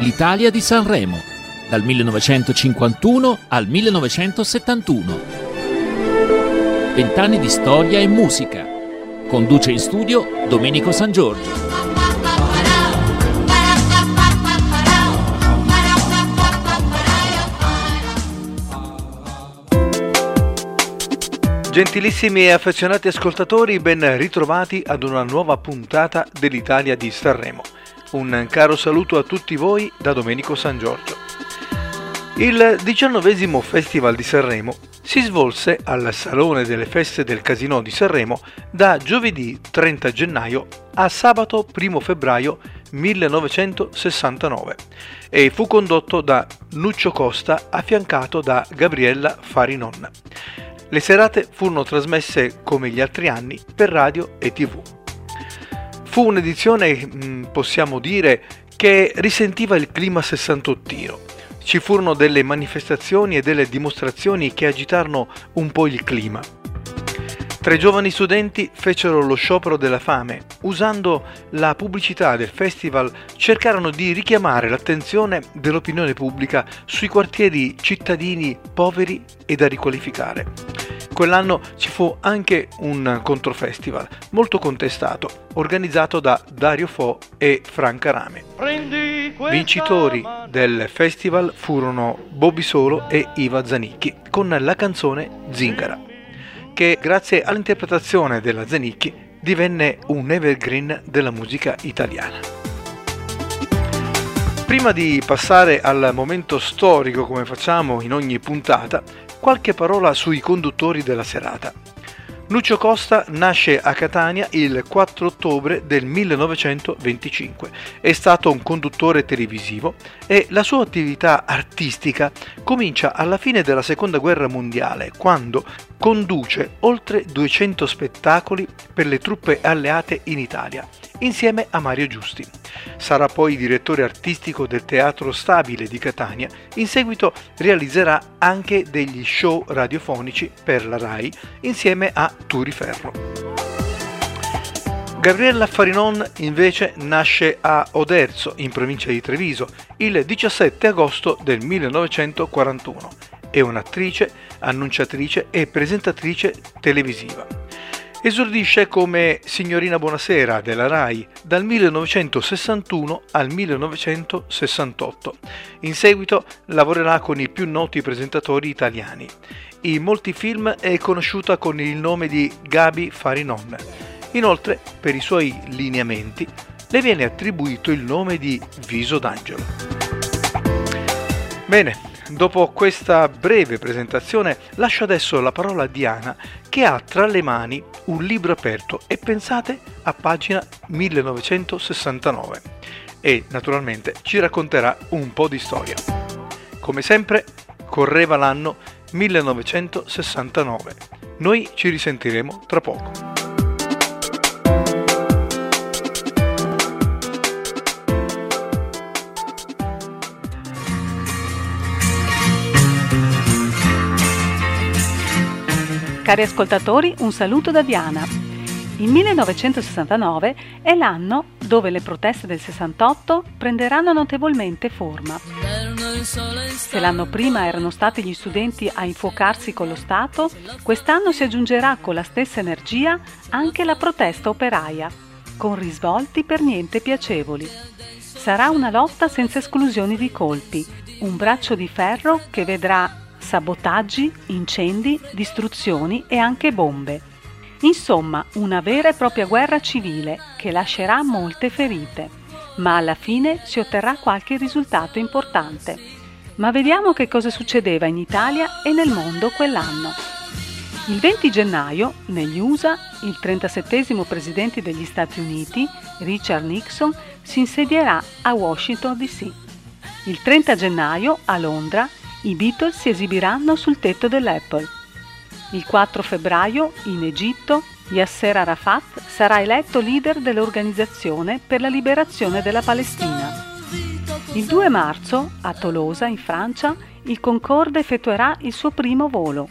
l'Italia di Sanremo, dal 1951 al 1971. Vent'anni di storia e musica. Conduce in studio Domenico San Giorgio. Gentilissimi e affezionati ascoltatori, ben ritrovati ad una nuova puntata dell'Italia di Sanremo. Un caro saluto a tutti voi da Domenico San Giorgio. Il diciannovesimo Festival di Sanremo si svolse al Salone delle Feste del Casino di Sanremo da giovedì 30 gennaio a sabato 1 febbraio 1969 e fu condotto da Nuccio Costa affiancato da Gabriella Farinon. Le serate furono trasmesse come gli altri anni per radio e tv. Fu un'edizione, mm, possiamo dire, che risentiva il clima sessantottino. Ci furono delle manifestazioni e delle dimostrazioni che agitarono un po' il clima. Tre giovani studenti fecero lo sciopero della fame. Usando la pubblicità del festival cercarono di richiamare l'attenzione dell'opinione pubblica sui quartieri cittadini poveri e da riqualificare. Quell'anno ci fu anche un controfestival molto contestato, organizzato da Dario Fo e Franca Rame. Vincitori del festival furono Bobby Solo e Iva Zanicchi con la canzone Zingara che grazie all'interpretazione della Zenicchi divenne un evergreen della musica italiana. Prima di passare al momento storico come facciamo in ogni puntata, qualche parola sui conduttori della serata. Lucio Costa nasce a Catania il 4 ottobre del 1925. È stato un conduttore televisivo e la sua attività artistica comincia alla fine della Seconda Guerra Mondiale, quando conduce oltre 200 spettacoli per le truppe alleate in Italia, insieme a Mario Giusti. Sarà poi direttore artistico del Teatro Stabile di Catania, in seguito realizzerà anche degli show radiofonici per la RAI insieme a Turi Ferro. Gabriella Farinon invece nasce a Oderzo, in provincia di Treviso, il 17 agosto del 1941. È un'attrice, annunciatrice e presentatrice televisiva. Esordisce come Signorina Buonasera della RAI dal 1961 al 1968. In seguito lavorerà con i più noti presentatori italiani. In molti film è conosciuta con il nome di Gabi Farinon. Inoltre, per i suoi lineamenti, le viene attribuito il nome di Viso d'Angelo. Bene, Dopo questa breve presentazione lascio adesso la parola a Diana che ha tra le mani un libro aperto e pensate a pagina 1969 e naturalmente ci racconterà un po' di storia. Come sempre correva l'anno 1969. Noi ci risentiremo tra poco. Cari ascoltatori, un saluto da Diana. Il 1969 è l'anno dove le proteste del 68 prenderanno notevolmente forma. Se l'anno prima erano stati gli studenti a infuocarsi con lo Stato, quest'anno si aggiungerà con la stessa energia anche la protesta operaia, con risvolti per niente piacevoli. Sarà una lotta senza esclusioni di colpi, un braccio di ferro che vedrà sabotaggi, incendi, distruzioni e anche bombe. Insomma, una vera e propria guerra civile che lascerà molte ferite, ma alla fine si otterrà qualche risultato importante. Ma vediamo che cosa succedeva in Italia e nel mondo quell'anno. Il 20 gennaio, negli USA, il 37 presidente degli Stati Uniti, Richard Nixon, si insedierà a Washington DC. Il 30 gennaio, a Londra, i Beatles si esibiranno sul tetto dell'Apple. Il 4 febbraio, in Egitto, Yasser Arafat sarà eletto leader dell'Organizzazione per la liberazione della Palestina. Il 2 marzo, a Tolosa, in Francia, il Concorde effettuerà il suo primo volo.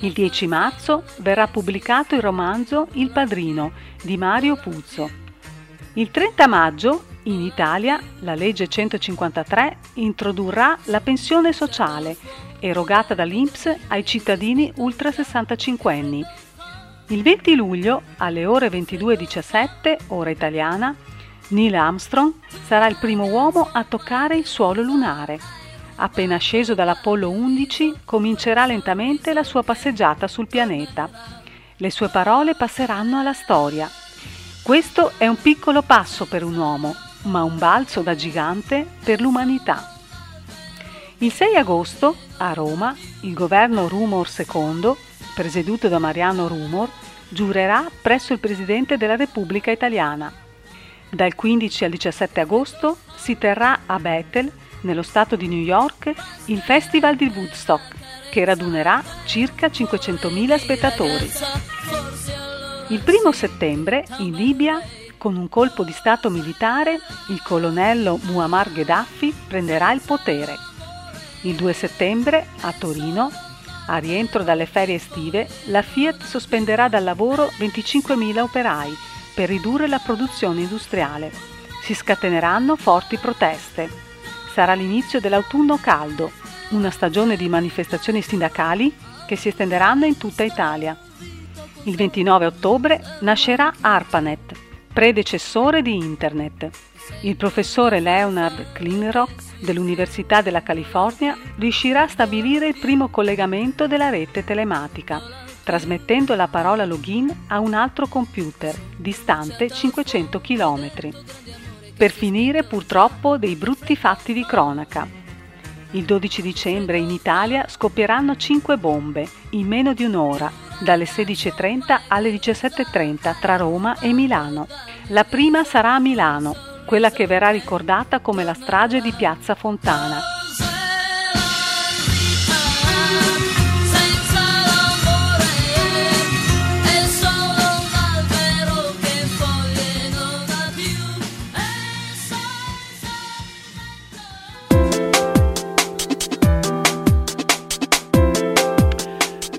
Il 10 marzo verrà pubblicato il romanzo Il Padrino di Mario Puzzo. Il 30 maggio In Italia la legge 153 introdurrà la pensione sociale erogata dall'INPS ai cittadini ultra 65 anni. Il 20 luglio, alle ore 22.17, ora italiana, Neil Armstrong sarà il primo uomo a toccare il suolo lunare. Appena sceso dall'Apollo 11, comincerà lentamente la sua passeggiata sul pianeta. Le sue parole passeranno alla storia. Questo è un piccolo passo per un uomo, ma un balzo da gigante per l'umanità. Il 6 agosto, a Roma, il governo Rumor II, presieduto da Mariano Rumor, giurerà presso il Presidente della Repubblica Italiana. Dal 15 al 17 agosto si terrà a Bethel, nello stato di New York, il Festival di Woodstock, che radunerà circa 500.000 spettatori. Il primo settembre, in Libia, con un colpo di stato militare, il colonnello Muammar Gheddafi prenderà il potere. Il 2 settembre, a Torino, a rientro dalle ferie estive, la Fiat sospenderà dal lavoro 25.000 operai per ridurre la produzione industriale. Si scateneranno forti proteste. Sarà l'inizio dell'autunno caldo, una stagione di manifestazioni sindacali che si estenderanno in tutta Italia. Il 29 ottobre nascerà ARPANET, predecessore di Internet. Il professore Leonard Klinrock dell'Università della California riuscirà a stabilire il primo collegamento della rete telematica, trasmettendo la parola login a un altro computer distante 500 km. Per finire purtroppo dei brutti fatti di cronaca. Il 12 dicembre in Italia scoppieranno 5 bombe in meno di un'ora, dalle 16.30 alle 17.30 tra Roma e Milano. La prima sarà a Milano, quella che verrà ricordata come la strage di Piazza Fontana.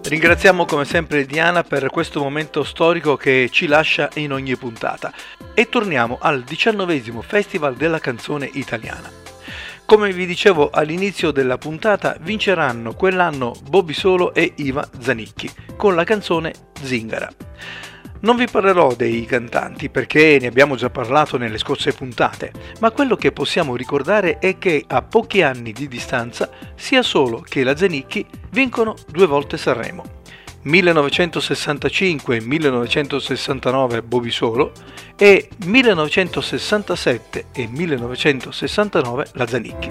Ringraziamo come sempre Diana per questo momento storico che ci lascia in ogni puntata e torniamo al diciannovesimo Festival della canzone italiana. Come vi dicevo all'inizio della puntata, vinceranno quell'anno Bobby Solo e Iva Zanicchi con la canzone Zingara. Non vi parlerò dei cantanti perché ne abbiamo già parlato nelle scorse puntate, ma quello che possiamo ricordare è che a pochi anni di distanza sia Solo che la Zanicchi vincono due volte Sanremo. 1965 e 1969 Bobi Solo e 1967 e 1969 la Zanicchi.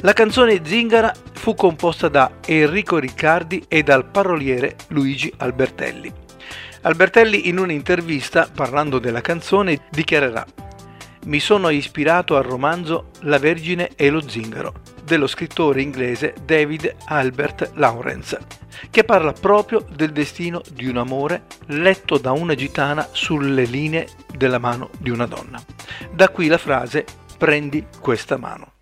La canzone Zingara fu composta da Enrico Riccardi e dal paroliere Luigi Albertelli. Albertelli in un'intervista, parlando della canzone, dichiarerà Mi sono ispirato al romanzo La Vergine e lo zingaro dello scrittore inglese David Albert Lawrence, che parla proprio del destino di un amore letto da una gitana sulle linee della mano di una donna. Da qui la frase prendi questa mano.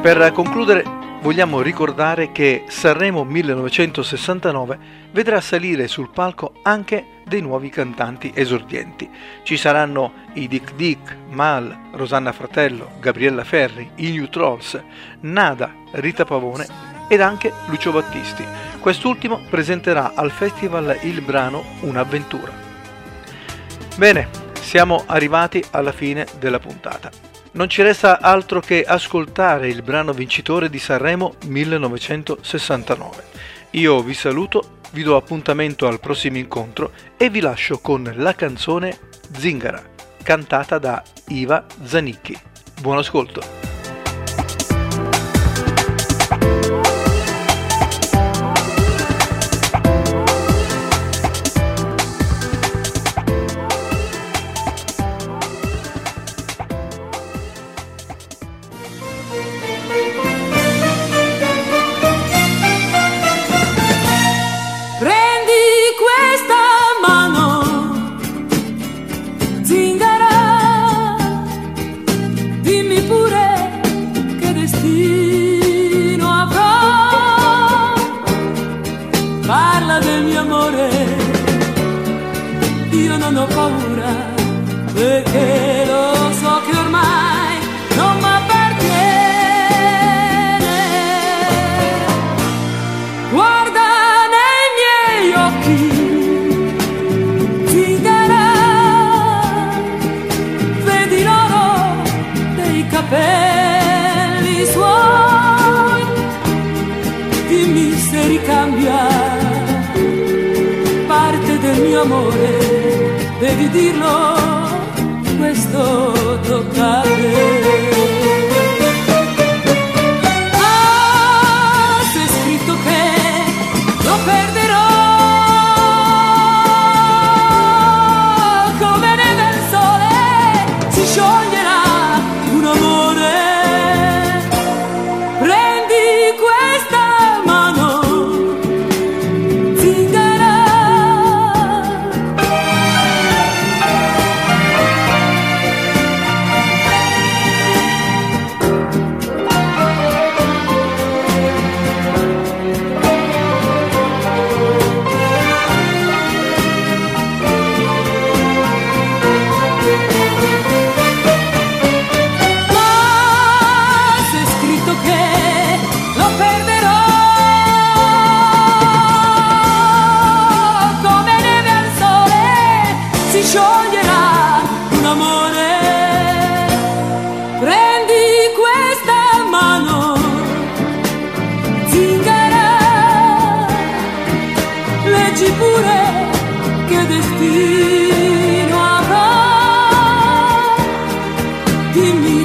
Per concludere vogliamo ricordare che Sanremo 1969 vedrà salire sul palco anche dei nuovi cantanti esordienti. Ci saranno i Dick Dick, Mal, Rosanna Fratello, Gabriella Ferri, i New Trolls, Nada, Rita Pavone ed anche Lucio Battisti. Quest'ultimo presenterà al festival il brano Un'avventura. Bene, siamo arrivati alla fine della puntata. Non ci resta altro che ascoltare il brano vincitore di Sanremo 1969. Io vi saluto, vi do appuntamento al prossimo incontro e vi lascio con la canzone Zingara, cantata da Iva Zanicchi. Buon ascolto! perché lo so che ormai non mi appartiene. Guarda nei miei occhi, ti darà, vedi l'oro dei capelli suoi, dimmi se ricambia parte del mio amore devi dirlo questo tocca a te.